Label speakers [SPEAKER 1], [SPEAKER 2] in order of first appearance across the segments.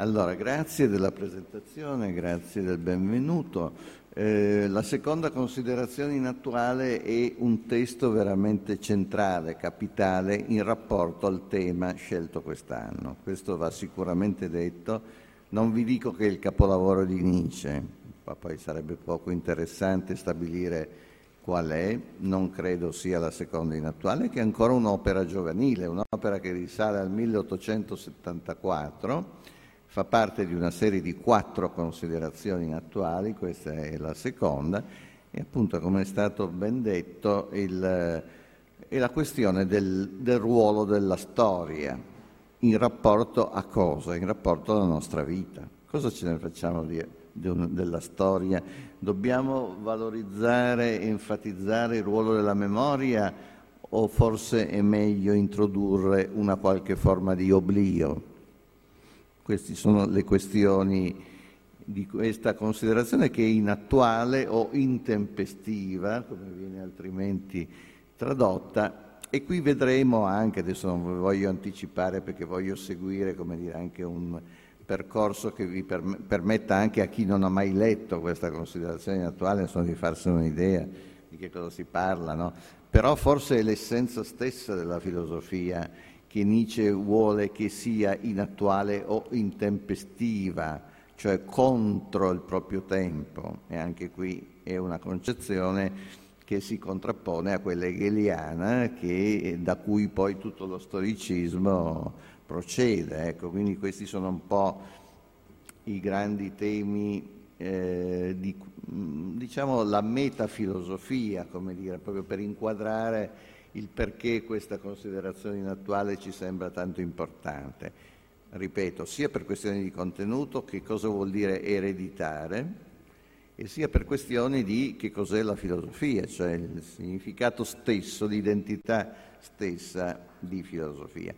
[SPEAKER 1] Allora, grazie della presentazione, grazie del benvenuto. Eh, la seconda considerazione in attuale è un testo veramente centrale, capitale, in rapporto al tema scelto quest'anno. Questo va sicuramente detto. Non vi dico che è il capolavoro di Nietzsche, ma poi sarebbe poco interessante stabilire qual è, non credo sia la seconda in attuale, che è ancora un'opera giovanile, un'opera che risale al 1874, fa parte di una serie di quattro considerazioni attuali, questa è la seconda, e appunto come è stato ben detto il, è la questione del, del ruolo della storia in rapporto a cosa? In rapporto alla nostra vita. Cosa ce ne facciamo dire? della storia, dobbiamo valorizzare, enfatizzare il ruolo della memoria o forse è meglio introdurre una qualche forma di oblio? Queste sono le questioni di questa considerazione che è inattuale o intempestiva, come viene altrimenti tradotta, e qui vedremo anche, adesso non voglio anticipare perché voglio seguire, dire, anche un, percorso che vi permetta anche a chi non ha mai letto questa considerazione attuale insomma, di farsi un'idea di che cosa si parla, no? però forse è l'essenza stessa della filosofia che Nietzsche vuole che sia inattuale o intempestiva, cioè contro il proprio tempo e anche qui è una concezione che si contrappone a quella hegeliana che, da cui poi tutto lo storicismo procede. Ecco, quindi questi sono un po' i grandi temi eh, di diciamo, la metafilosofia, come dire, proprio per inquadrare il perché questa considerazione in attuale ci sembra tanto importante. Ripeto, sia per questioni di contenuto, che cosa vuol dire ereditare, e sia per questioni di che cos'è la filosofia, cioè il significato stesso, l'identità stessa di filosofia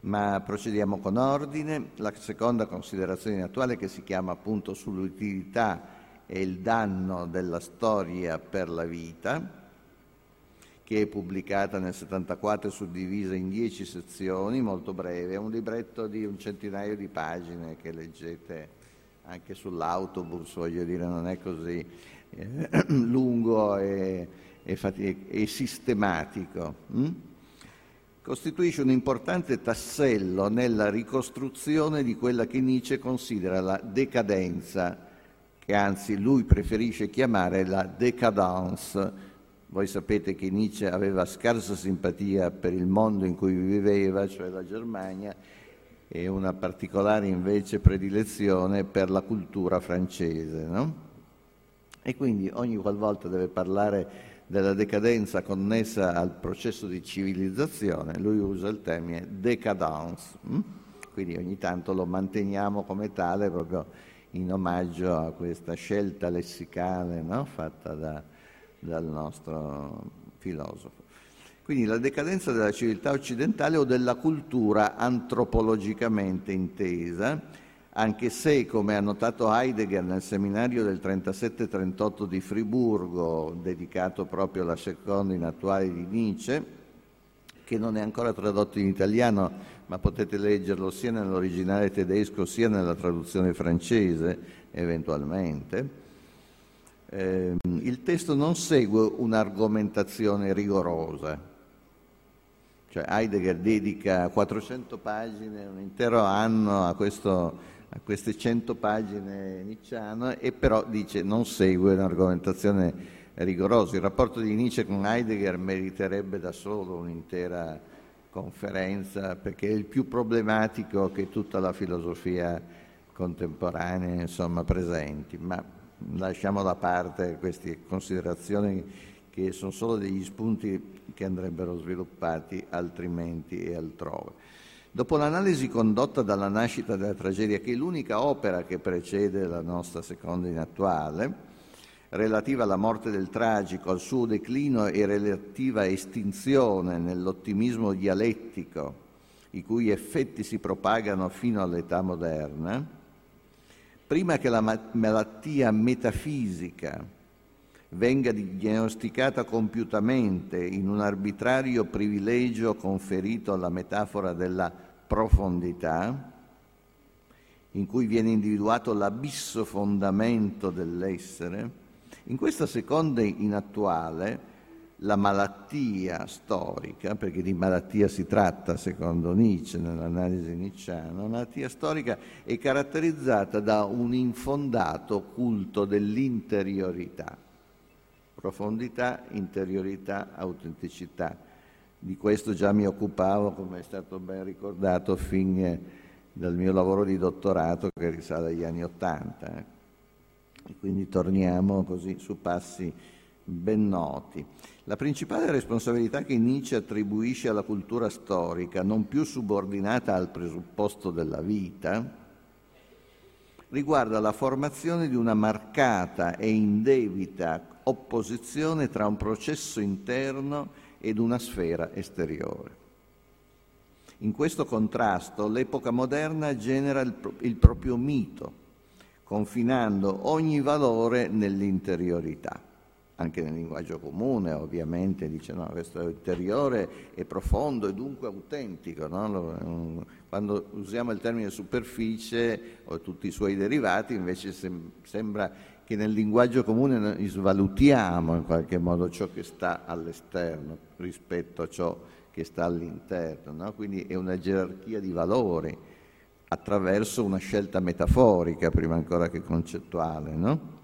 [SPEAKER 1] ma procediamo con ordine. La seconda considerazione attuale che si chiama appunto sull'utilità e il danno della storia per la vita, che è pubblicata nel 74 e suddivisa in dieci sezioni, molto breve, è un libretto di un centinaio di pagine che leggete anche sull'autobus, voglio dire, non è così eh, lungo e, e, e sistematico. Hm? costituisce un importante tassello nella ricostruzione di quella che Nietzsche considera la decadenza, che anzi lui preferisce chiamare la décadence. Voi sapete che Nietzsche aveva scarsa simpatia per il mondo in cui viveva, cioè la Germania, e una particolare invece predilezione per la cultura francese. No? E quindi ogni qualvolta deve parlare della decadenza connessa al processo di civilizzazione, lui usa il termine decadence, hm? quindi ogni tanto lo manteniamo come tale proprio in omaggio a questa scelta lessicale no? fatta da, dal nostro filosofo. Quindi la decadenza della civiltà occidentale o della cultura antropologicamente intesa, anche se, come ha notato Heidegger nel seminario del 37-38 di Friburgo, dedicato proprio alla seconda in attuale di Nietzsche, che non è ancora tradotto in italiano, ma potete leggerlo sia nell'originale tedesco sia nella traduzione francese, eventualmente, eh, il testo non segue un'argomentazione rigorosa. Cioè Heidegger dedica 400 pagine, un intero anno a questo a queste 100 pagine nicciane e però dice non segue un'argomentazione rigorosa. Il rapporto di Nietzsche con Heidegger meriterebbe da solo un'intera conferenza perché è il più problematico che tutta la filosofia contemporanea insomma, presenti, ma lasciamo da parte queste considerazioni che sono solo degli spunti che andrebbero sviluppati altrimenti e altrove. Dopo l'analisi condotta dalla nascita della tragedia, che è l'unica opera che precede la nostra seconda in attuale, relativa alla morte del tragico, al suo declino e relativa estinzione nell'ottimismo dialettico, i cui effetti si propagano fino all'età moderna, prima che la malattia metafisica venga diagnosticata compiutamente in un arbitrario privilegio conferito alla metafora della profondità, in cui viene individuato l'abisso fondamento dell'essere, in questa seconda inattuale la malattia storica, perché di malattia si tratta secondo Nietzsche nell'analisi nietzscheana, la malattia storica è caratterizzata da un infondato culto dell'interiorità, profondità, interiorità, autenticità. Di questo già mi occupavo, come è stato ben ricordato, fin dal mio lavoro di dottorato che risale agli anni Ottanta. Eh. Quindi torniamo così su passi ben noti. La principale responsabilità che Nietzsche attribuisce alla cultura storica, non più subordinata al presupposto della vita, riguarda la formazione di una marcata e indebita opposizione tra un processo interno ed una sfera esteriore. In questo contrasto l'epoca moderna genera il, il proprio mito, confinando ogni valore nell'interiorità anche nel linguaggio comune ovviamente dice no, questo è interiore e profondo e dunque autentico. No? Quando usiamo il termine superficie o tutti i suoi derivati invece sem- sembra che nel linguaggio comune noi svalutiamo in qualche modo ciò che sta all'esterno rispetto a ciò che sta all'interno. No? Quindi è una gerarchia di valori attraverso una scelta metaforica prima ancora che concettuale. No?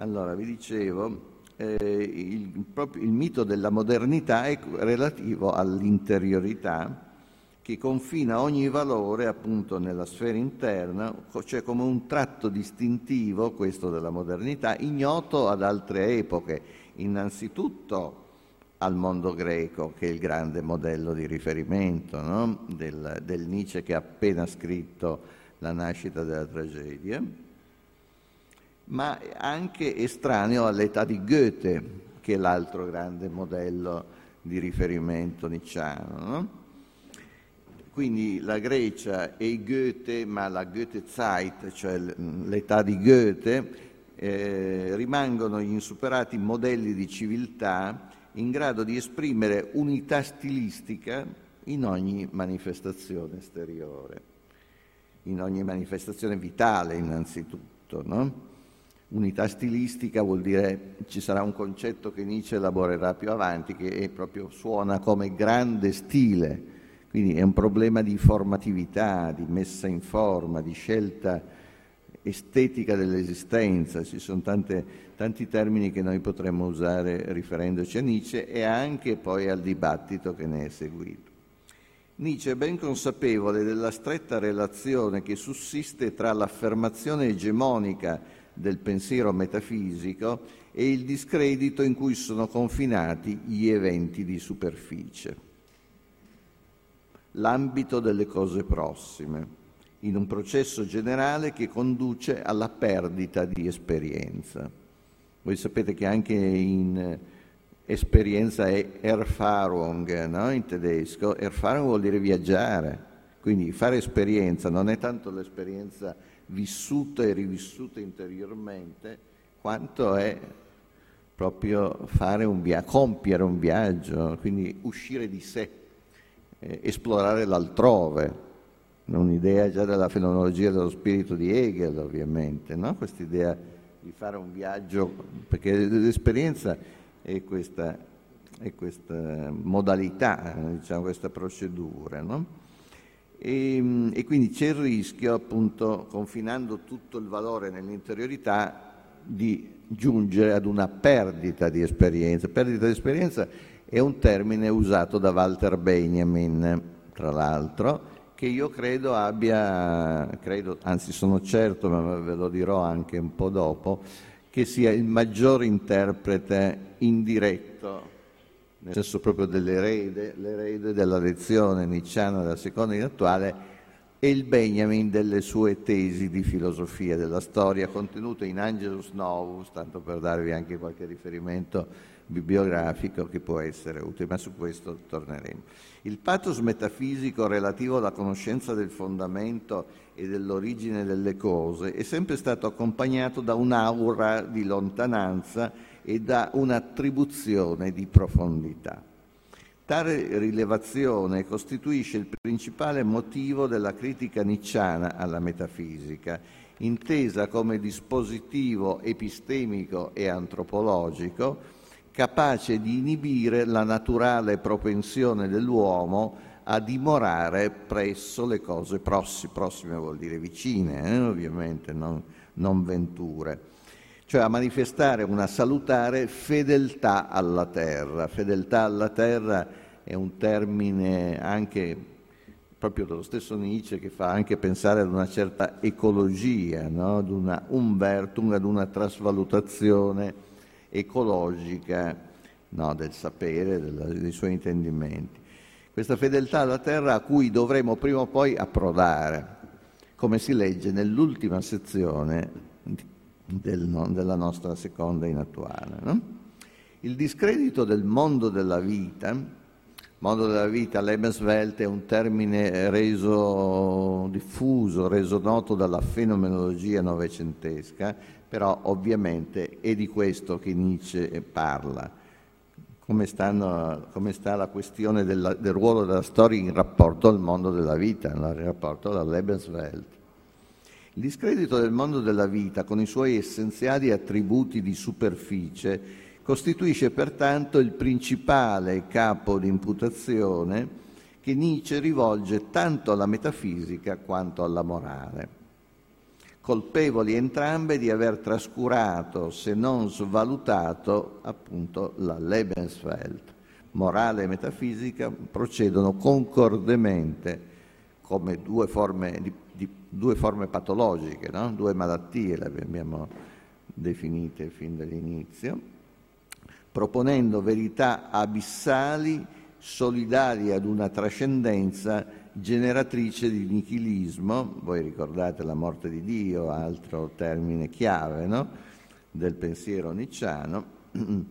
[SPEAKER 1] Allora, vi dicevo, eh, il, proprio, il mito della modernità è relativo all'interiorità che confina ogni valore appunto nella sfera interna, cioè come un tratto distintivo, questo della modernità, ignoto ad altre epoche, innanzitutto al mondo greco, che è il grande modello di riferimento no? del, del Nietzsche che ha appena scritto La nascita della tragedia ma anche estraneo all'età di Goethe, che è l'altro grande modello di riferimento nicciano. No? Quindi la Grecia e Goethe, ma la Goethe-Zeit, cioè l'età di Goethe, eh, rimangono gli insuperati modelli di civiltà in grado di esprimere unità stilistica in ogni manifestazione esteriore, in ogni manifestazione vitale innanzitutto. No? Unità stilistica vuol dire ci sarà un concetto che Nietzsche elaborerà più avanti che proprio suona come grande stile, quindi è un problema di formatività, di messa in forma, di scelta estetica dell'esistenza, ci sono tante, tanti termini che noi potremmo usare riferendoci a Nietzsche e anche poi al dibattito che ne è seguito. Nietzsche è ben consapevole della stretta relazione che sussiste tra l'affermazione egemonica del pensiero metafisico e il discredito in cui sono confinati gli eventi di superficie. L'ambito delle cose prossime, in un processo generale che conduce alla perdita di esperienza. Voi sapete che anche in esperienza è Erfahrung no? in tedesco, Erfahrung vuol dire viaggiare, quindi fare esperienza non è tanto l'esperienza vissuta e rivissuta interiormente, quanto è proprio fare un via- compiere un viaggio, quindi uscire di sé, eh, esplorare l'altrove, un'idea già della fenomenologia dello spirito di Hegel ovviamente, no? questa idea di fare un viaggio, perché l'esperienza è questa, è questa modalità, diciamo, questa procedura. No? E, ehm, e, quindi c'è il rischio, appunto, confinando tutto il valore nell'interiorità, di giungere ad una perdita di esperienza. Perdita di esperienza è un termine usato da Walter Benjamin, tra l'altro, che io credo abbia, credo, anzi sono certo, ma ve lo dirò anche un po' dopo, che sia il maggior interprete indiretto nel senso proprio dell'erede, l'erede della lezione nicciana della seconda in attuale, e il Benjamin delle sue tesi di filosofia della storia contenute in Angelus Novus, tanto per darvi anche qualche riferimento bibliografico che può essere utile, ma su questo torneremo. Il pathos metafisico relativo alla conoscenza del fondamento e dell'origine delle cose è sempre stato accompagnato da un'aura di lontananza e da un'attribuzione di profondità. Tale rilevazione costituisce il principale motivo della critica nicciana alla metafisica, intesa come dispositivo epistemico e antropologico capace di inibire la naturale propensione dell'uomo a dimorare presso le cose prossime, prossime vuol dire vicine, eh, ovviamente, non, non venture, cioè a manifestare una salutare fedeltà alla terra. Fedeltà alla terra è un termine anche proprio dello stesso Nietzsche che fa anche pensare ad una certa ecologia, no? ad una umbertum, ad una trasvalutazione ecologica no? del sapere, dei suoi intendimenti questa fedeltà alla terra a cui dovremo prima o poi approdare, come si legge nell'ultima sezione del, della nostra seconda inattuale. No? Il discredito del mondo della vita, mondo della vita, Lebenswelt è un termine reso diffuso, reso noto dalla fenomenologia novecentesca, però ovviamente è di questo che Nietzsche parla come, stanno, come sta la questione della, del ruolo della storia in rapporto al mondo della vita, in rapporto alla Lebenswelt. Il discredito del mondo della vita, con i suoi essenziali attributi di superficie, costituisce pertanto il principale capo di imputazione che Nietzsche rivolge tanto alla metafisica quanto alla morale colpevoli entrambe di aver trascurato, se non svalutato, appunto la Lebenswelt. Morale e metafisica procedono concordemente come due forme, di, di, due forme patologiche, no? due malattie le abbiamo definite fin dall'inizio, proponendo verità abissali solidali ad una trascendenza generatrice di nichilismo, voi ricordate la morte di Dio, altro termine chiave no? del pensiero nicciano,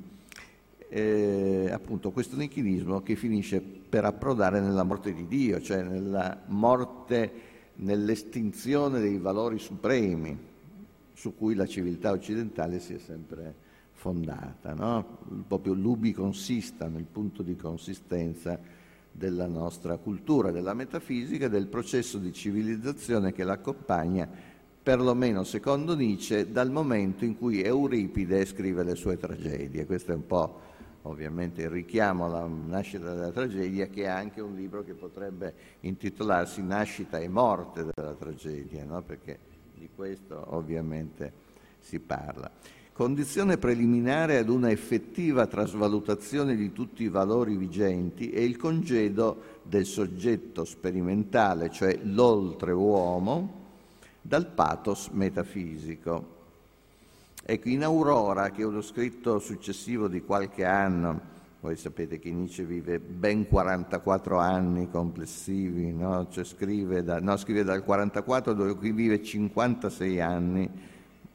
[SPEAKER 1] eh, appunto questo nichilismo che finisce per approdare nella morte di Dio, cioè nella morte, nell'estinzione dei valori supremi su cui la civiltà occidentale si è sempre fondata, no? proprio l'ubi consista nel punto di consistenza della nostra cultura, della metafisica, del processo di civilizzazione che l'accompagna, perlomeno secondo Nietzsche, dal momento in cui Euripide scrive le sue tragedie. Questo è un po' ovviamente il richiamo alla nascita della tragedia, che è anche un libro che potrebbe intitolarsi Nascita e morte della tragedia, no? perché di questo ovviamente si parla. Condizione preliminare ad una effettiva trasvalutazione di tutti i valori vigenti è il congedo del soggetto sperimentale, cioè l'oltreuomo, dal pathos metafisico. Ecco, in Aurora, che è uno scritto successivo di qualche anno, voi sapete che Nietzsche vive ben 44 anni complessivi, no? Cioè scrive, da, no, scrive dal 44 dove qui vive 56 anni,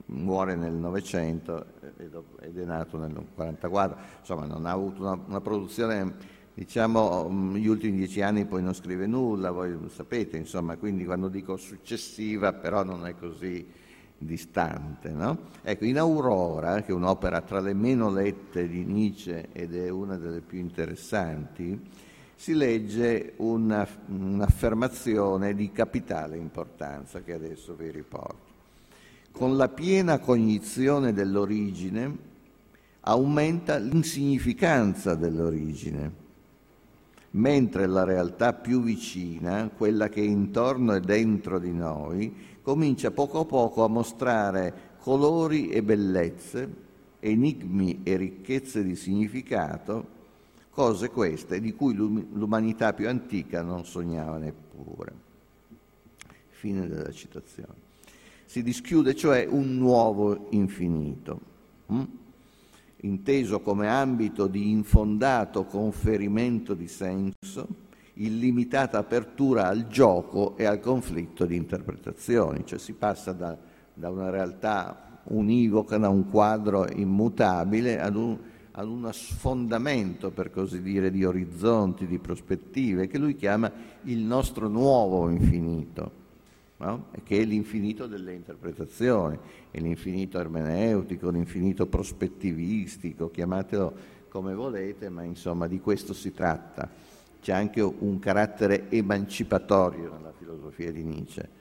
[SPEAKER 1] muore nel Novecento ed è nato nel 1944, insomma non ha avuto una, una produzione, diciamo, negli ultimi dieci anni poi non scrive nulla, voi lo sapete, insomma, quindi quando dico successiva però non è così distante. No? Ecco, in Aurora, che è un'opera tra le meno lette di Nietzsche ed è una delle più interessanti, si legge una, un'affermazione di capitale importanza che adesso vi riporto con la piena cognizione dell'origine aumenta l'insignificanza dell'origine, mentre la realtà più vicina, quella che è intorno e dentro di noi, comincia poco a poco a mostrare colori e bellezze, enigmi e ricchezze di significato, cose queste di cui l'umanità più antica non sognava neppure. Fine della citazione. Si dischiude cioè un nuovo infinito, hm? Inteso come ambito di infondato conferimento di senso, illimitata apertura al gioco e al conflitto di interpretazioni, cioè si passa da, da una realtà univoca, da un quadro immutabile ad, un, ad uno sfondamento, per così dire, di orizzonti, di prospettive, che lui chiama il nostro nuovo infinito no? che è l'infinito delle interpretazioni, è l'infinito ermeneutico, l'infinito prospettivistico, chiamatelo come volete, ma insomma di questo si tratta. C'è anche un carattere emancipatorio nella filosofia di Nietzsche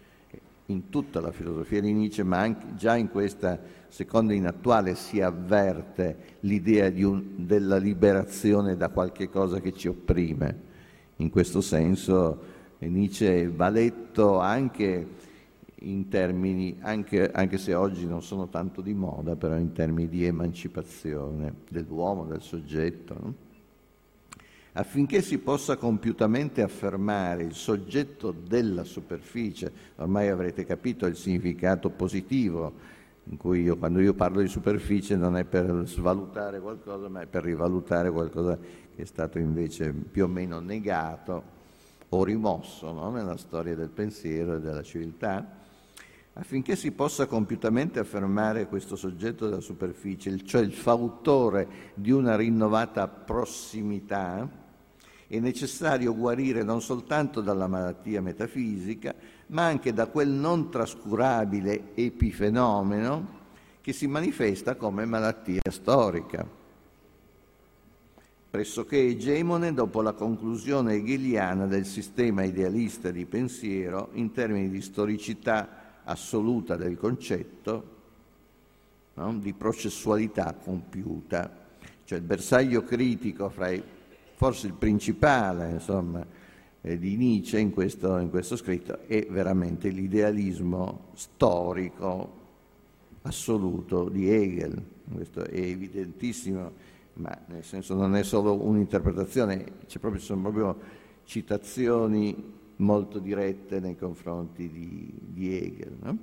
[SPEAKER 1] in tutta la filosofia di Nietzsche, ma anche già in questa seconda in attuale si avverte l'idea della liberazione da qualche cosa che ci opprime. In questo senso Nietzsche va letto anche in termini, anche, anche, se oggi non sono tanto di moda, però in termini di emancipazione dell'uomo, del soggetto. No? affinché si possa compiutamente affermare il soggetto della superficie, ormai avrete capito il significato positivo, in cui io, quando io parlo di superficie non è per svalutare qualcosa, ma è per rivalutare qualcosa che è stato invece più o meno negato o rimosso no? nella storia del pensiero e della civiltà, affinché si possa compiutamente affermare questo soggetto della superficie, cioè il fautore di una rinnovata prossimità, è necessario guarire non soltanto dalla malattia metafisica, ma anche da quel non trascurabile epifenomeno che si manifesta come malattia storica. Pressoché egemone dopo la conclusione hegeliana del sistema idealista di pensiero in termini di storicità assoluta del concetto, no? di processualità compiuta, cioè il bersaglio critico i forse il principale insomma, eh, di Nietzsche in questo, in questo scritto è veramente l'idealismo storico assoluto di Hegel. Questo è evidentissimo, ma nel senso non è solo un'interpretazione, proprio, sono proprio citazioni molto dirette nei confronti di, di Hegel. No?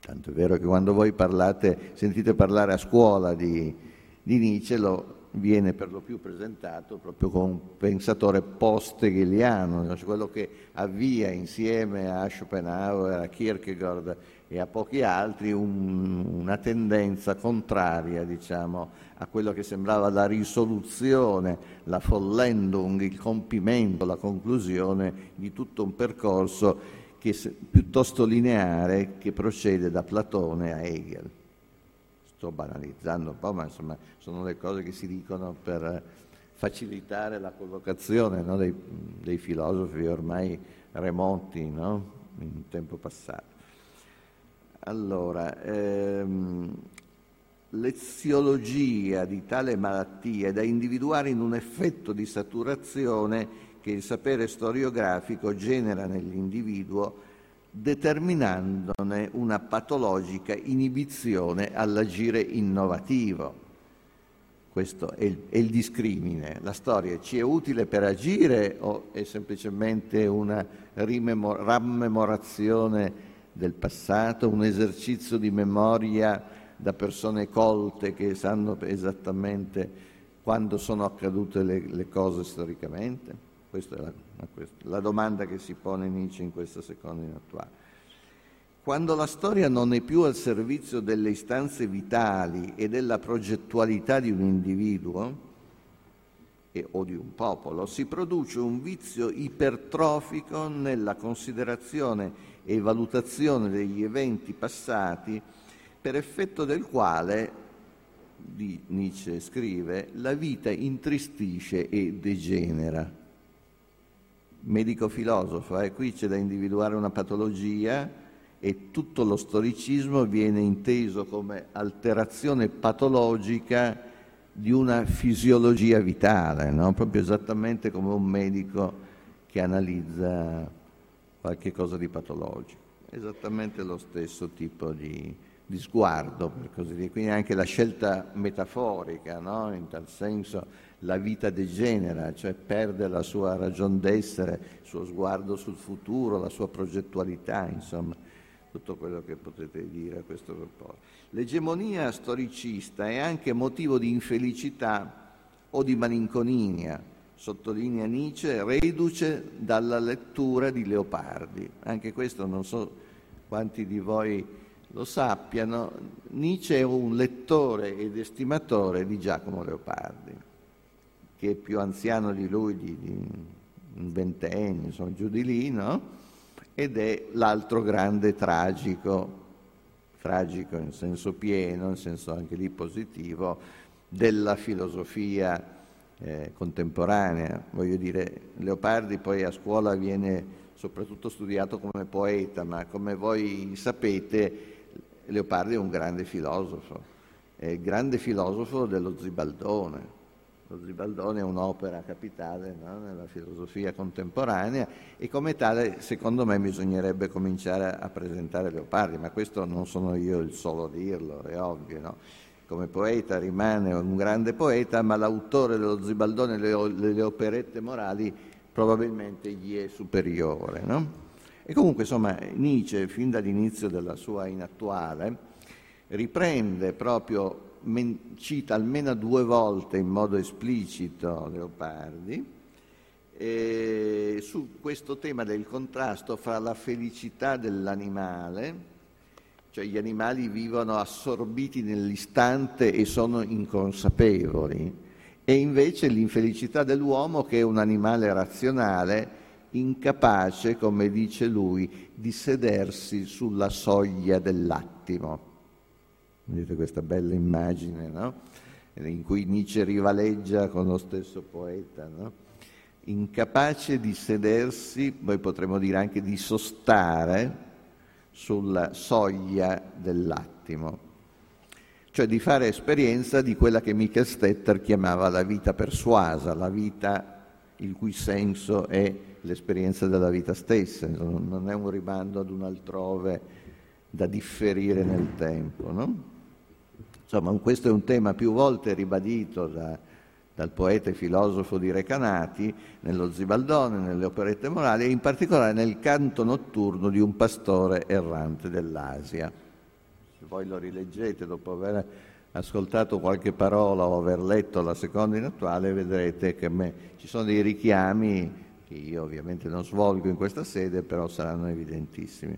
[SPEAKER 1] Tanto è vero che quando voi parlate, sentite parlare a scuola di, di Nietzsche, lo, viene per lo più presentato proprio come un pensatore post-hegeliano, cioè quello che avvia insieme a Schopenhauer, a Kierkegaard e a pochi altri un, una tendenza contraria diciamo, a quello che sembrava la risoluzione, la Vollendung, il compimento, la conclusione di tutto un percorso che, piuttosto lineare che procede da Platone a Hegel sto banalizzando un po', ma insomma sono le cose che si dicono per facilitare la collocazione no, dei, dei, filosofi ormai remoti no, in tempo passato. Allora, ehm, l'eziologia di tale malattia è da individuare in un effetto di saturazione che il sapere storiografico genera nell'individuo determinandone una patologica inibizione all'agire innovativo. Questo è il, è il, discrimine. La storia ci è utile per agire o è semplicemente una rammemorazione del passato, un esercizio di memoria da persone colte che sanno esattamente quando sono accadute le, le cose storicamente? Questa è la, la domanda che si pone Nietzsche in questa seconda in attuale. Quando la storia non è più al servizio delle istanze vitali e della progettualità di un individuo e, o di un popolo, si produce un vizio ipertrofico nella considerazione e valutazione degli eventi passati per effetto del quale, Nietzsche scrive, la vita intristisce e degenera medico-filosofo, eh? qui c'è da individuare una patologia e tutto lo storicismo viene inteso come alterazione patologica di una fisiologia vitale, no? proprio esattamente come un medico che analizza qualche cosa di patologico, esattamente lo stesso tipo di, di sguardo, per così dire. Quindi anche la scelta metaforica, no? in tal senso la vita degenera, cioè perde la sua ragion d'essere, il suo sguardo sul futuro, la sua progettualità, insomma, tutto quello che potete dire a questo proposito. L'egemonia storicista è anche motivo di infelicità o di malinconia, sottolinea Nietzsche, reduce dalla lettura di Leopardi. Anche questo non so quanti di voi lo sappiano, Nietzsche è un lettore ed estimatore di Giacomo Leopardi, che è più anziano di lui di, di un ventennio, insomma, giù di lì, no? Ed è l'altro grande tragico, tragico in senso pieno, in senso anche lì positivo, della filosofia eh, contemporanea. Voglio dire, Leopardi poi a scuola viene soprattutto studiato come poeta, ma come voi sapete Leopardi è un grande filosofo, è il grande filosofo dello Zibaldone. Lo Zibaldone è un'opera capitale no? nella filosofia contemporanea e come tale secondo me bisognerebbe cominciare a presentare Leopardi, ma questo non sono io il solo a dirlo, è ovvio. No? Come poeta rimane un grande poeta, ma l'autore dello Zibaldone e le, le operette morali probabilmente gli è superiore. No? E comunque, insomma, Nietzsche, fin dall'inizio della sua inattuale, riprende proprio, cita almeno due volte in modo esplicito Leopardi, eh, su questo tema del contrasto fra la felicità dell'animale, cioè gli animali vivono assorbiti nell'istante e sono inconsapevoli, e invece l'infelicità dell'uomo che è un animale razionale, incapace, come dice lui, di sedersi sulla soglia dell'attimo. Vedete questa bella immagine, no? In cui Nietzsche rivaleggia con lo stesso poeta, no? Incapace di sedersi, poi potremmo dire anche di sostare sulla soglia dell'attimo, cioè di fare esperienza di quella che Michael Stetter chiamava la vita persuasa, la vita il cui senso è l'esperienza della vita stessa, non è un rimando ad un altrove da differire nel tempo. No? Insomma, questo è un tema più volte ribadito da, dal poeta e filosofo di Recanati, nello Zibaldone, nelle operette morali e in particolare nel canto notturno di un pastore errante dell'Asia. Se voi lo rileggete dopo aver ascoltato qualche parola o aver letto la seconda in attuale, vedrete che me, ci sono dei richiami che io ovviamente non svolgo in questa sede, però saranno evidentissimi.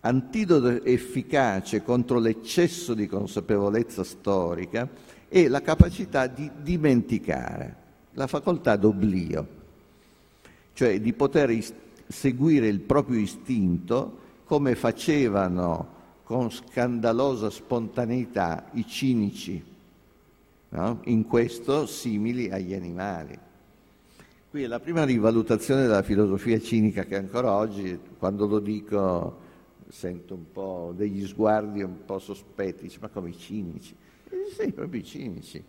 [SPEAKER 1] Antidoto efficace contro l'eccesso di consapevolezza storica è la capacità di dimenticare, la facoltà d'oblio, cioè di poter seguire il proprio istinto come facevano con scandalosa spontaneità i cinici, no? in questo simili agli animali. Qui è la prima rivalutazione della filosofia cinica che ancora oggi, quando lo dico, sento un po' degli sguardi un po' sospetti, dice, ma come i cinici? Sì, proprio cinici.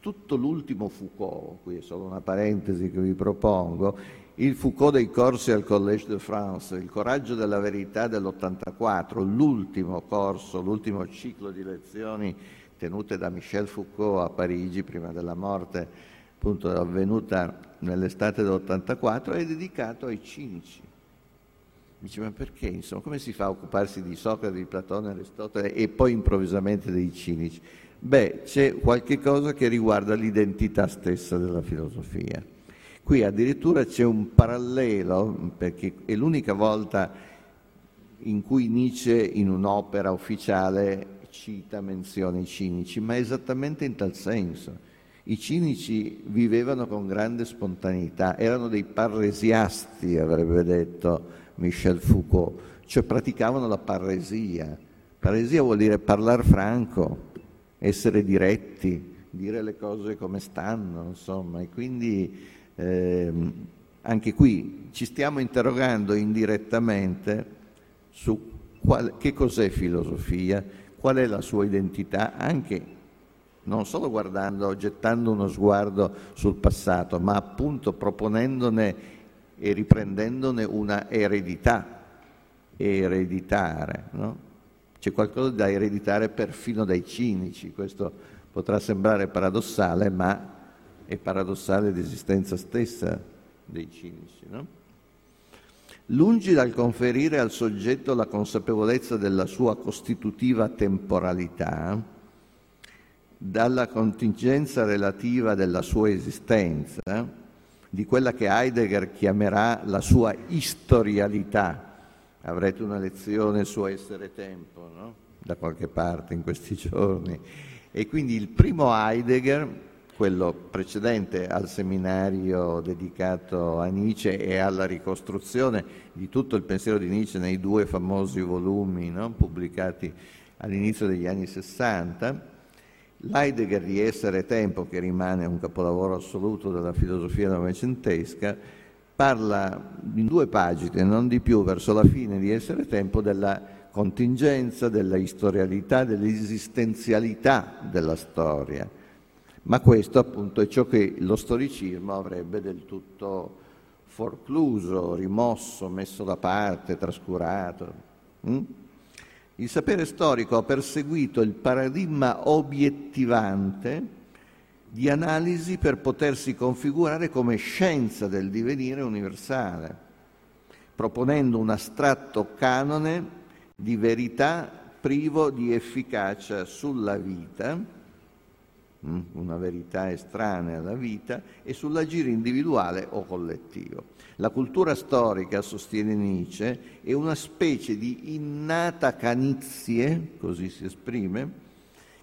[SPEAKER 1] Tutto l'ultimo Foucault, qui è solo una parentesi che vi propongo, il Foucault dei corsi al Collège de France, il coraggio della verità dell'84, l'ultimo corso, l'ultimo ciclo di lezioni tenute da Michel Foucault a Parigi prima della morte, appunto avvenuta nell'estate dell'84, è dedicato ai cinici. Dice, ma perché? Insomma, come si fa a occuparsi di Socrate, di Platone, Aristotele e poi improvvisamente dei cinici? Beh, c'è qualche cosa che riguarda l'identità stessa della filosofia. Qui addirittura c'è un parallelo, perché è l'unica volta in cui Nietzsche in un'opera ufficiale cita, menziona i cinici, ma esattamente in tal senso. I cinici vivevano con grande spontaneità, erano dei parresiasti, avrebbe detto Michel Foucault, cioè praticavano la parresia. Parresia vuol dire parlare franco, essere diretti, dire le cose come stanno, insomma, e quindi eh, anche qui ci stiamo interrogando indirettamente su qual, che cos'è filosofia, qual è la sua identità, anche non solo guardando, gettando uno sguardo sul passato, ma appunto proponendone e riprendendone una eredità, ereditare. No? C'è qualcosa da ereditare perfino dai cinici, questo potrà sembrare paradossale, ma è paradossale l'esistenza stessa dei cinici. No? Lungi dal conferire al soggetto la consapevolezza della sua costitutiva temporalità, dalla contingenza relativa della sua esistenza, di quella che Heidegger chiamerà la sua istorialità. Avrete una lezione su essere tempo, no? da qualche parte in questi giorni. E quindi il primo Heidegger quello precedente al seminario dedicato a Nietzsche e alla ricostruzione di tutto il pensiero di Nietzsche nei due famosi volumi no? pubblicati all'inizio degli anni 60, L'Heidegger di Essere e Tempo, che rimane un capolavoro assoluto della filosofia novecentesca, parla in due pagine, non di più, verso la fine di Essere e Tempo, della contingenza, della istorialità, dell'esistenzialità della storia. Ma questo appunto è ciò che lo storicismo avrebbe del tutto forcluso, rimosso, messo da parte, trascurato. Mm? Il sapere storico ha perseguito il paradigma obiettivante di analisi per potersi configurare come scienza del divenire universale, proponendo un astratto canone di verità privo di efficacia sulla vita, mm, una verità estranea alla vita, e sull'agire individuale o collettivo. La cultura storica, sostiene Nietzsche, è una specie di innata canizie, così si esprime,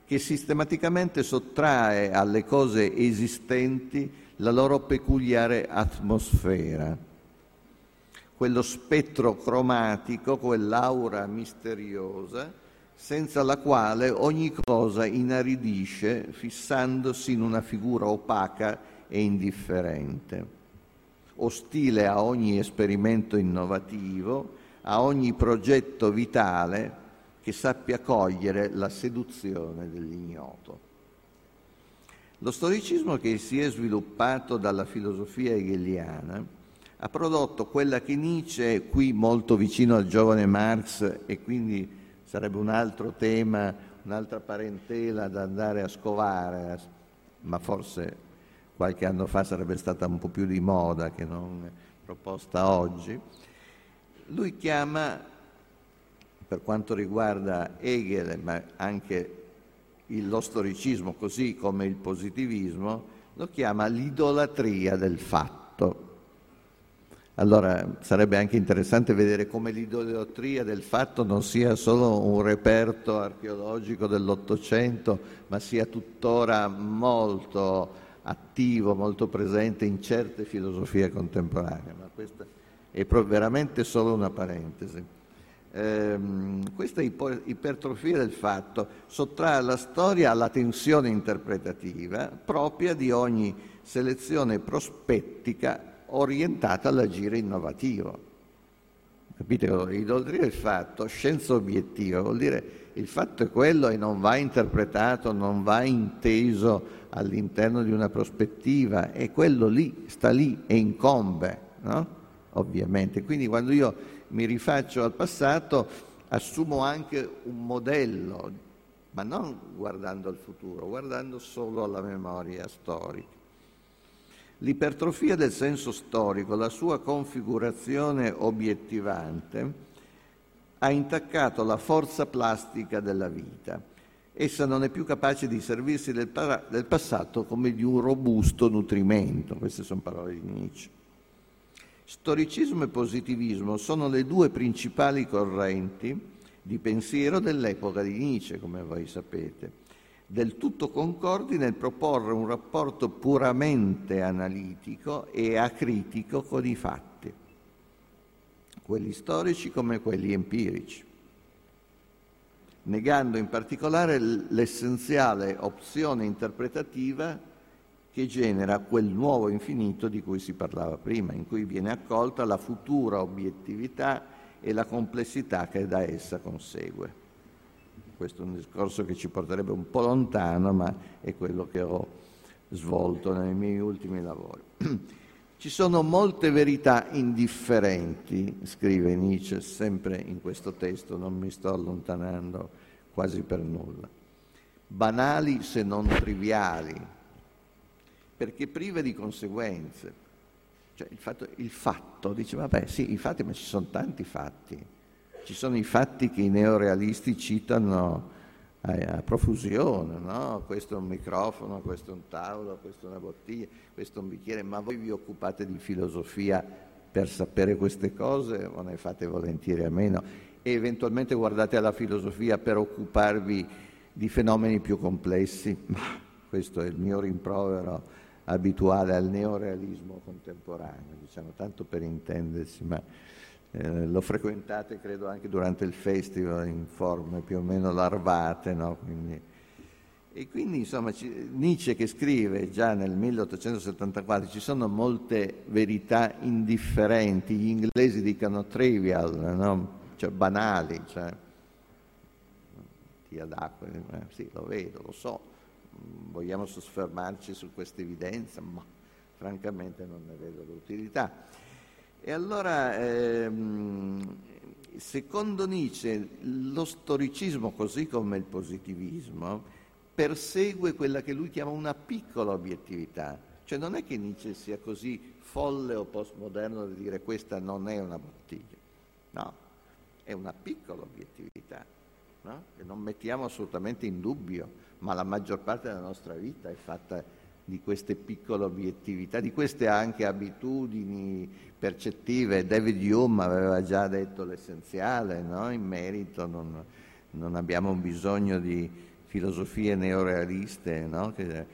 [SPEAKER 1] che sistematicamente sottrae alle cose esistenti la loro peculiare atmosfera. Quello spettro cromatico, quell'aura misteriosa, senza la quale ogni cosa inaridisce fissandosi in una figura opaca e indifferente, ostile a ogni esperimento innovativo, a ogni progetto vitale che sappia cogliere la seduzione dell'ignoto. Lo storicismo che si è sviluppato dalla filosofia hegeliana ha prodotto quella che Nietzsche, qui molto vicino al giovane Marx e quindi sarebbe un altro tema, un'altra parentela da andare a scovare, ma forse qualche anno fa sarebbe stata un po' più di moda che non proposta oggi. Lui chiama, per quanto riguarda Hegel, ma anche lo storicismo, così come il positivismo, lo chiama l'idolatria del fatto. Allora sarebbe anche interessante vedere come l'idolatria del fatto non sia solo un reperto archeologico dell'Ottocento, ma sia tuttora molto attivo, molto presente in certe filosofie contemporanee. Ma questa è veramente solo una parentesi. Ehm, questa ipertrofia del fatto sottrae la storia alla tensione interpretativa propria di ogni selezione prospettica orientata all'agire innovativo. Capite? Idolatria il fatto, scienza obiettiva, vuol dire il fatto è quello e non va interpretato, non va inteso all'interno di una prospettiva, è quello lì, sta lì e incombe, no? ovviamente. Quindi quando io mi rifaccio al passato assumo anche un modello, ma non guardando al futuro, guardando solo alla memoria storica. L'ipertrofia del senso storico, la sua configurazione obiettivante, ha intaccato la forza plastica della vita. Essa non è più capace di servirsi del, para- del passato come di un robusto nutrimento. Queste sono parole di Nietzsche. Storicismo e positivismo sono le due principali correnti di pensiero dell'epoca di Nietzsche, come voi sapete del tutto concordi nel proporre un rapporto puramente analitico e acritico con i fatti, quelli storici come quelli empirici, negando in particolare l'essenziale opzione interpretativa che genera quel nuovo infinito di cui si parlava prima, in cui viene accolta la futura obiettività e la complessità che da essa consegue. Questo è un discorso che ci porterebbe un po' lontano, ma è quello che ho svolto nei miei ultimi lavori. Ci sono molte verità indifferenti, scrive Nietzsche sempre in questo testo, non mi sto allontanando quasi per nulla, banali se non triviali, perché prive di conseguenze. Cioè il fatto, il fatto, dice vabbè sì, i fatti, ma ci sono tanti fatti ci sono i fatti che i neorealisti citano a, a profusione, no? questo è un microfono, questo è un tavolo, questo è una bottiglia, questo è un bicchiere, ma voi vi occupate di filosofia per sapere queste cose o ne fate volentieri a meno? E eventualmente guardate alla filosofia per occuparvi di fenomeni più complessi? Ma questo è il mio rimprovero abituale al neorealismo contemporaneo, diciamo, tanto per intendersi, ma eh, lo frequentate credo anche durante il festival in forme più o meno larvate, no? Quindi, E quindi insomma Nietzsche che scrive già nel 1874 ci sono molte verità indifferenti, gli inglesi dicono trivial, no? cioè banali, cioè tia d'acqua, eh, sì lo vedo, lo so, vogliamo soffermarci su questa evidenza, ma francamente non ne vedo l'utilità. E allora ehm, secondo Nietzsche lo storicismo così come il positivismo persegue quella che lui chiama una piccola obiettività. Cioè non è che Nietzsche sia così folle o postmoderno di dire questa non è una bottiglia, no, è una piccola obiettività, no? che non mettiamo assolutamente in dubbio, ma la maggior parte della nostra vita è fatta di queste piccole obiettività, di queste anche abitudini percettive. David Hume aveva già detto l'essenziale no? in merito, non, non abbiamo bisogno di filosofie neorealiste, no? che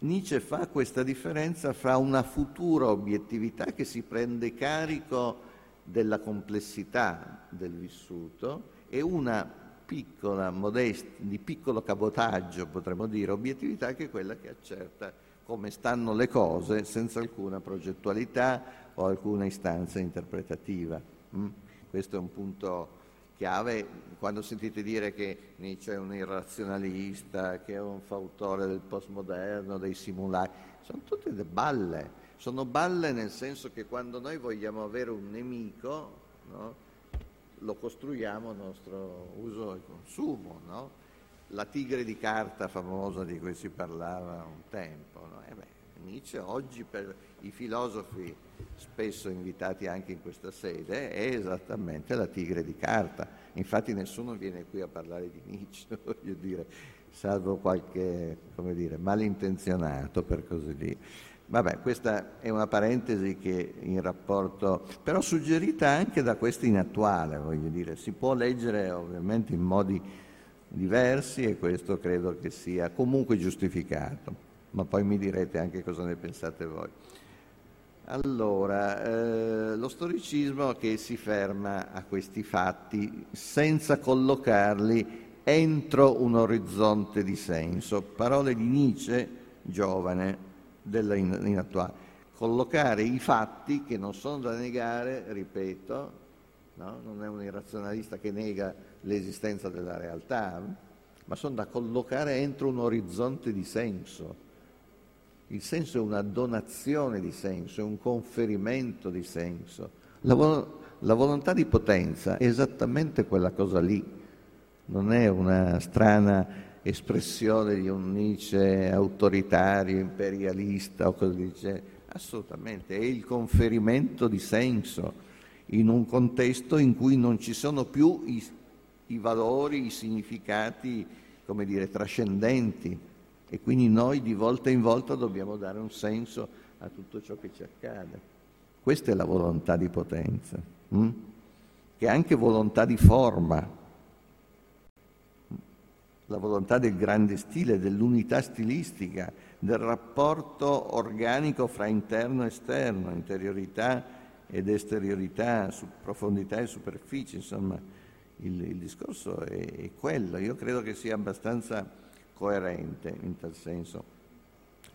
[SPEAKER 1] Nietzsche fa questa differenza fra una futura obiettività che si prende carico della complessità del vissuto e una piccola, modesta, di piccolo cabotaggio, potremmo dire, obiettività che è quella che accerta come stanno le cose senza alcuna progettualità o alcuna istanza interpretativa. Mm? Questo è un punto chiave quando sentite dire che Nietzsche è un irrazionalista, che è un fautore del postmoderno, dei simulacri, sono tutte balle, sono balle nel senso che quando noi vogliamo avere un nemico, no, lo costruiamo a nostro uso e consumo, no? La tigre di carta famosa di cui si parlava un tempo, no? eh beh, Nietzsche oggi per i filosofi spesso invitati anche in questa sede è esattamente la tigre di carta. Infatti nessuno viene qui a parlare di Nietzsche, voglio dire, salvo qualche, dire, malintenzionato per così dire. Vabbè, questa è una parentesi che in rapporto, però suggerita anche da questa inattuale, voglio dire, si può leggere ovviamente in modi diversi e questo credo che sia comunque giustificato ma poi mi direte anche cosa ne pensate voi. Allora, eh, lo storicismo che si ferma a questi fatti senza collocarli entro un orizzonte di senso. Parole di Nietzsche, giovane, della in, in attuale. Collocare i fatti che non sono da negare, ripeto, no? non è un irrazionalista che nega l'esistenza della realtà, ma sono da collocare entro un orizzonte di senso il senso è una donazione di senso, è un conferimento di senso. La, vol- la volontà di potenza è esattamente quella cosa lì, non è una strana espressione di un Nietzsche autoritario, imperialista o cosa dice, assolutamente, è il conferimento di senso in un contesto in cui non ci sono più i, i valori, i significati, come dire, trascendenti e quindi noi di volta in volta dobbiamo dare un senso a tutto ciò che ci accade. Questa è la volontà di potenza, hm? che è anche volontà di forma, la volontà del grande stile, dell'unità stilistica, del rapporto organico fra interno e esterno, interiorità ed esteriorità, profondità e superficie, insomma il, il discorso è, è quello. Io credo che sia abbastanza coerente in tal senso.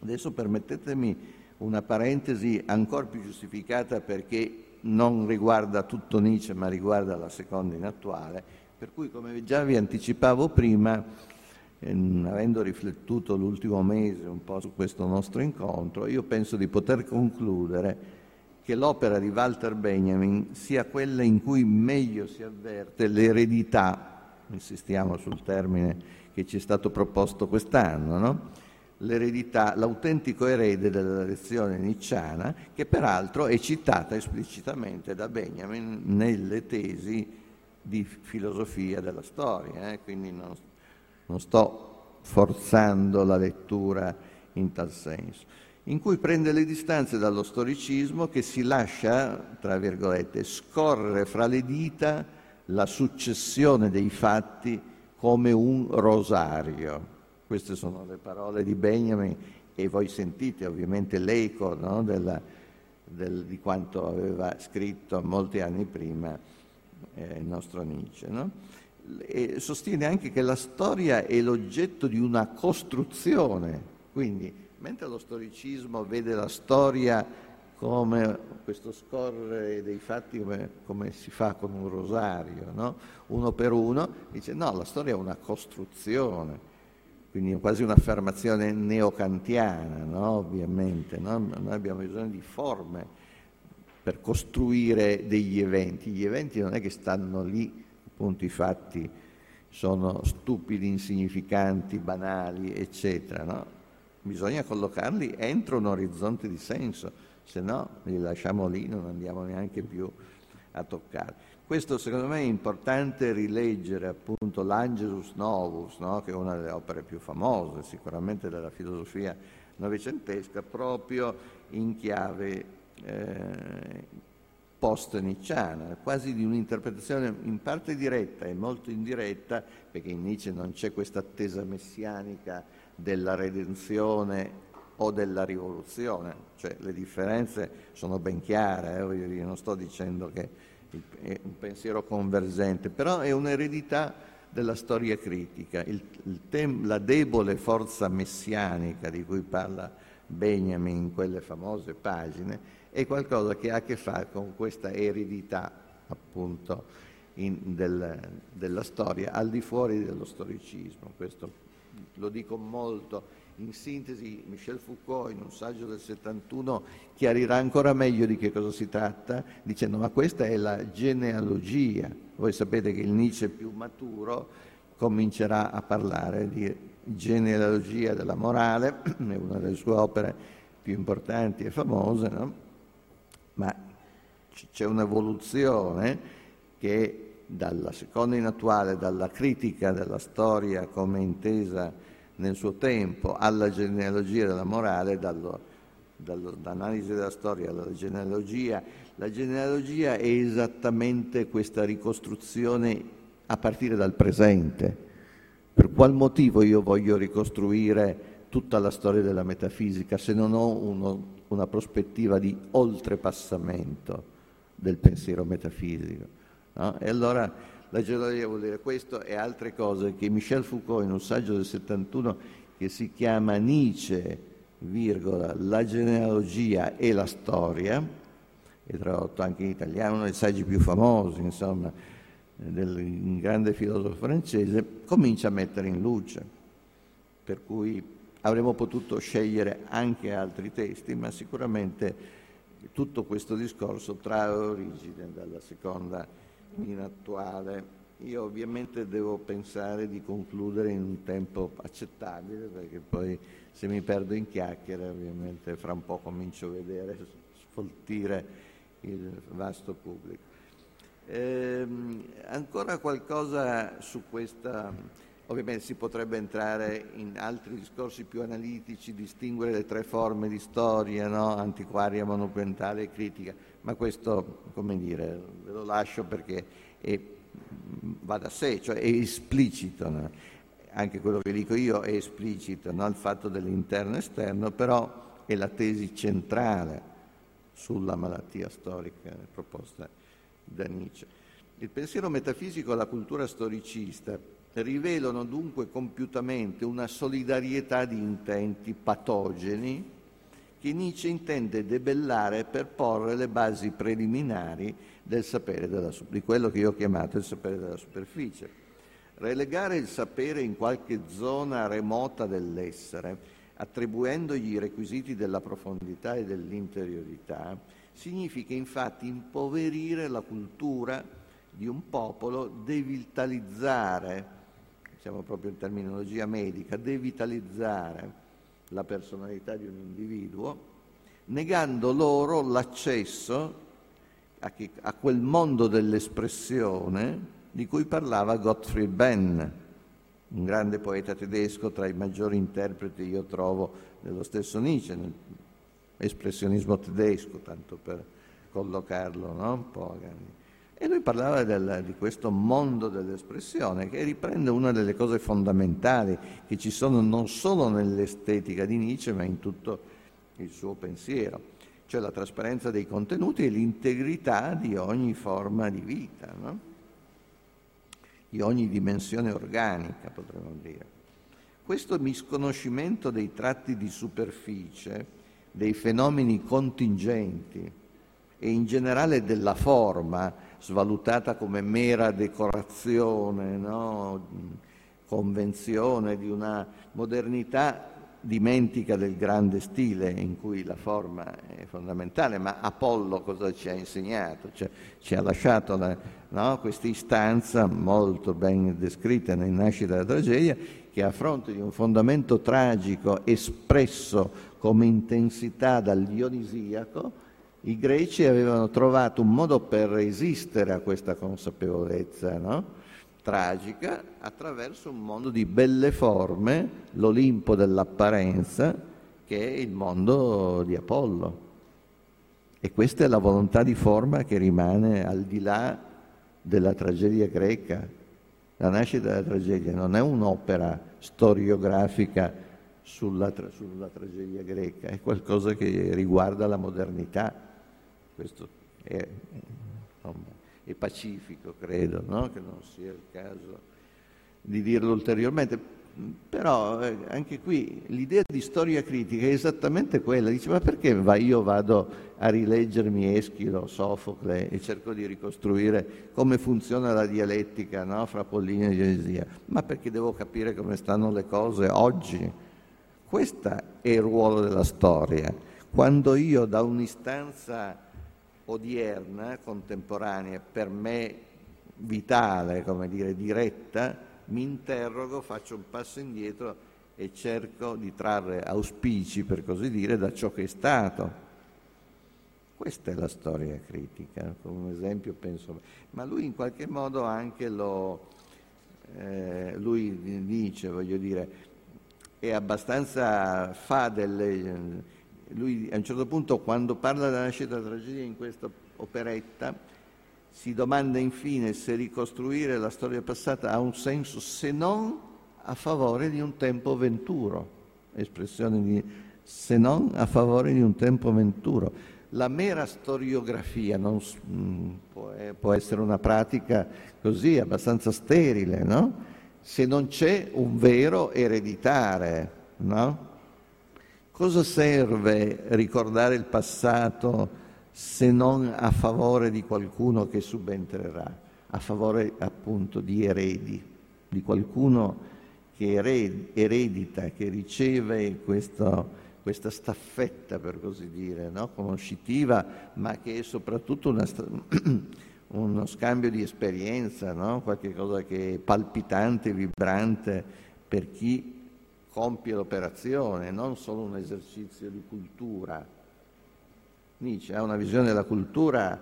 [SPEAKER 1] Adesso permettetemi una parentesi ancora più giustificata perché non riguarda tutto Nietzsche ma riguarda la seconda in attuale, per cui come già vi anticipavo prima, ehm, avendo riflettuto l'ultimo mese un po' su questo nostro incontro, io penso di poter concludere che l'opera di Walter Benjamin sia quella in cui meglio si avverte l'eredità, insistiamo sul termine che ci è stato proposto quest'anno, no? l'eredità, l'autentico erede della lezione nicciana, che peraltro è citata esplicitamente da Benjamin nelle tesi di filosofia della storia, eh? quindi non, non sto forzando la lettura in tal senso, in cui prende le distanze dallo storicismo che si lascia, tra virgolette, scorrere fra le dita la successione dei fatti come un rosario. Queste sono le parole di Benjamin e voi sentite ovviamente l'eco no, della, del, di quanto aveva scritto molti anni prima eh, il nostro Nietzsche. No? e sostiene anche che la storia è l'oggetto di una costruzione, quindi mentre lo storicismo vede la storia come questo scorrere dei fatti come, come si fa con un rosario, no? uno per uno, dice no, la storia è una costruzione, quindi è quasi un'affermazione neocantiana, no? ovviamente. No? Noi abbiamo bisogno di forme per costruire degli eventi, gli eventi non è che stanno lì appunto i fatti sono stupidi, insignificanti, banali, eccetera, no? Bisogna collocarli entro un orizzonte di senso, se no li lasciamo lì, non andiamo neanche più a toccare. Questo secondo me è importante rileggere appunto l'Angelus Novus, no? che è una delle opere più famose sicuramente della filosofia novecentesca, proprio in chiave eh, post-nicciana, quasi di un'interpretazione in parte diretta e molto indiretta, perché in Nietzsche non c'è questa attesa messianica della redenzione o della rivoluzione, cioè le differenze sono ben chiare, eh? dire, non sto dicendo che è un pensiero convergente, però è un'eredità della storia critica, il, il tem- la debole forza messianica di cui parla Benjamin in quelle famose pagine è qualcosa che ha a che fare con questa eredità appunto in, del, della storia al di fuori dello storicismo. Questo lo dico molto in sintesi, Michel Foucault in un saggio del 71 chiarirà ancora meglio di che cosa si tratta, dicendo ma questa è la genealogia. Voi sapete che il Nietzsche più maturo comincerà a parlare di genealogia della morale, è una delle sue opere più importanti e famose, no? Ma c'è un'evoluzione che dalla seconda in attuale, dalla critica della storia come intesa nel suo tempo, alla genealogia della morale, dall'analisi della storia alla genealogia. La genealogia è esattamente questa ricostruzione a partire dal presente. Per qual motivo io voglio ricostruire tutta la storia della metafisica se non ho uno una prospettiva di oltrepassamento del pensiero metafisico. No? E allora la geologia vuol dire questo e altre cose che Michel Foucault in un saggio del 71 che si chiama Nietzsche, virgola, la genealogia e la storia, e tradotto anche in italiano, uno dei saggi più famosi, insomma, del grande filosofo francese, comincia a mettere in luce. Per cui Avremmo potuto scegliere anche altri testi, ma sicuramente tutto questo discorso trae origine dalla seconda inattuale. Io ovviamente devo pensare di concludere in un tempo accettabile, perché poi se mi perdo in chiacchiere ovviamente fra un po' comincio a vedere sfoltire il vasto pubblico. Ehm, ancora qualcosa su questa Ovviamente si potrebbe entrare in altri discorsi più analitici, distinguere le tre forme di storia, no? antiquaria, monumentale e critica, ma questo, come dire, ve lo lascio perché è, va da sé, cioè è esplicito. No? Anche quello che dico io è esplicito, no? il fatto dell'interno e esterno, però è la tesi centrale sulla malattia storica proposta da Nietzsche. Il pensiero metafisico e la cultura storicista rivelano dunque compiutamente una solidarietà di intenti patogeni che Nietzsche intende debellare per porre le basi preliminari del sapere della, di quello che io ho chiamato il sapere della superficie. Relegare il sapere in qualche zona remota dell'essere, attribuendogli i requisiti della profondità e dell'interiorità, significa infatti impoverire la cultura di un popolo, devitalizzare siamo proprio in terminologia medica, devitalizzare la personalità di un individuo, negando loro l'accesso a, chi, a quel mondo dell'espressione di cui parlava Gottfried Benn, un grande poeta tedesco tra i maggiori interpreti io trovo dello stesso Nietzsche, nell'espressionismo tedesco, tanto per collocarlo no? un po'. E lui parlava del, di questo mondo dell'espressione che riprende una delle cose fondamentali che ci sono non solo nell'estetica di Nietzsche ma in tutto il suo pensiero, cioè la trasparenza dei contenuti e l'integrità di ogni forma di vita. No? di ogni dimensione organica, potremmo dire. Questo misconoscimento dei tratti di superficie, dei fenomeni contingenti e in generale della forma, svalutata come mera decorazione, no? convenzione di una modernità dimentica del grande stile in cui la forma è fondamentale, ma Apollo cosa ci ha insegnato? Cioè, ci ha lasciato no, questa istanza molto ben descritta nel Nascita della tragedia, che a fronte di un fondamento tragico espresso come intensità dal Dionisiaco, i greci avevano trovato un modo per resistere a questa consapevolezza, no? tragica attraverso un mondo di belle forme, l'Olimpo dell'apparenza, che è il mondo di Apollo. E questa è la volontà di forma che rimane al di là della tragedia greca. La nascita della tragedia non è un'opera storiografica sulla, tra- sulla tragedia greca, è qualcosa che riguarda la modernità. Questo è, insomma, e pacifico, credo, no? che non sia il caso di dirlo ulteriormente. Però eh, anche qui l'idea di storia critica è esattamente quella, dice ma perché io vado a rileggermi Eschilo, Sofocle e cerco di ricostruire come funziona la dialettica no? fra Pollino e Dionesia? Ma perché devo capire come stanno le cose oggi? Questo è il ruolo della storia. Quando io da un'istanza odierna, contemporanea, per me vitale, come dire, diretta, mi interrogo, faccio un passo indietro e cerco di trarre auspici, per così dire, da ciò che è stato. Questa è la storia critica, come un esempio penso. Ma lui in qualche modo anche lo, eh, lui dice, voglio dire, è abbastanza, fa delle lui a un certo punto quando parla della nascita della tragedia in questa operetta si domanda infine se ricostruire la storia passata ha un senso se non a favore di un tempo venturo, espressione di se non a favore di un tempo venturo. La mera storiografia non, mm, può, eh, può, essere una pratica così abbastanza sterile, no? Se non c'è un vero ereditare, no? Cosa serve ricordare il passato se non a favore di qualcuno che subentrerà, a favore appunto di eredi, di qualcuno che eredita, che riceve questo, questa staffetta, per così dire, no? conoscitiva, ma che è soprattutto una, uno scambio di esperienza, no? qualcosa che è palpitante, vibrante per chi compie l'operazione, non solo un esercizio di cultura. Nietzsche ha una visione della cultura,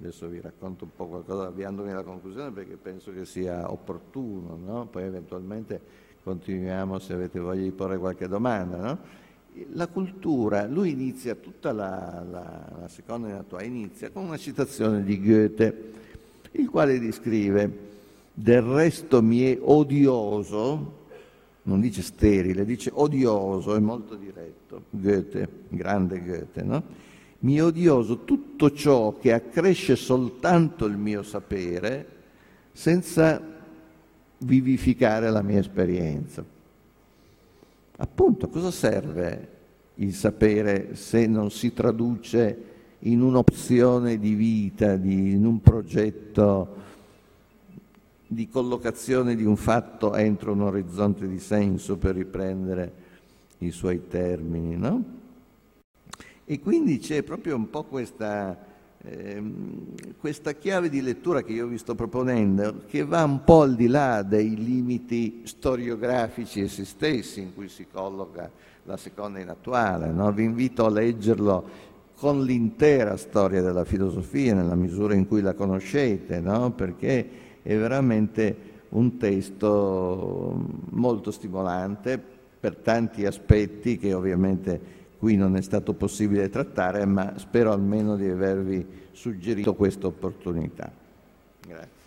[SPEAKER 1] adesso vi racconto un po' qualcosa avviandomi alla conclusione perché penso che sia opportuno, no? poi eventualmente continuiamo se avete voglia di porre qualche domanda. No? La cultura, lui inizia tutta la, la, la seconda in attuale, inizia con una citazione di Goethe, il quale descrive del resto mi è odioso non dice sterile, dice odioso, è molto diretto, Goethe, grande Goethe, no? Mi odioso tutto ciò che accresce soltanto il mio sapere senza vivificare la mia esperienza. Appunto, cosa serve il sapere se non si traduce in un'opzione di vita, di, in un progetto di collocazione di un fatto entro un orizzonte di senso per riprendere i suoi termini, no? E quindi c'è proprio un po' questa, eh, questa chiave di lettura che io vi sto proponendo, che va un po' al di là dei limiti storiografici essi stessi in cui si colloca la seconda in attuale. No? Vi invito a leggerlo con l'intera storia della filosofia, nella misura in cui la conoscete, no? perché è veramente un testo molto stimolante per tanti aspetti che ovviamente qui non è stato possibile trattare, ma spero almeno di avervi suggerito questa opportunità. Grazie.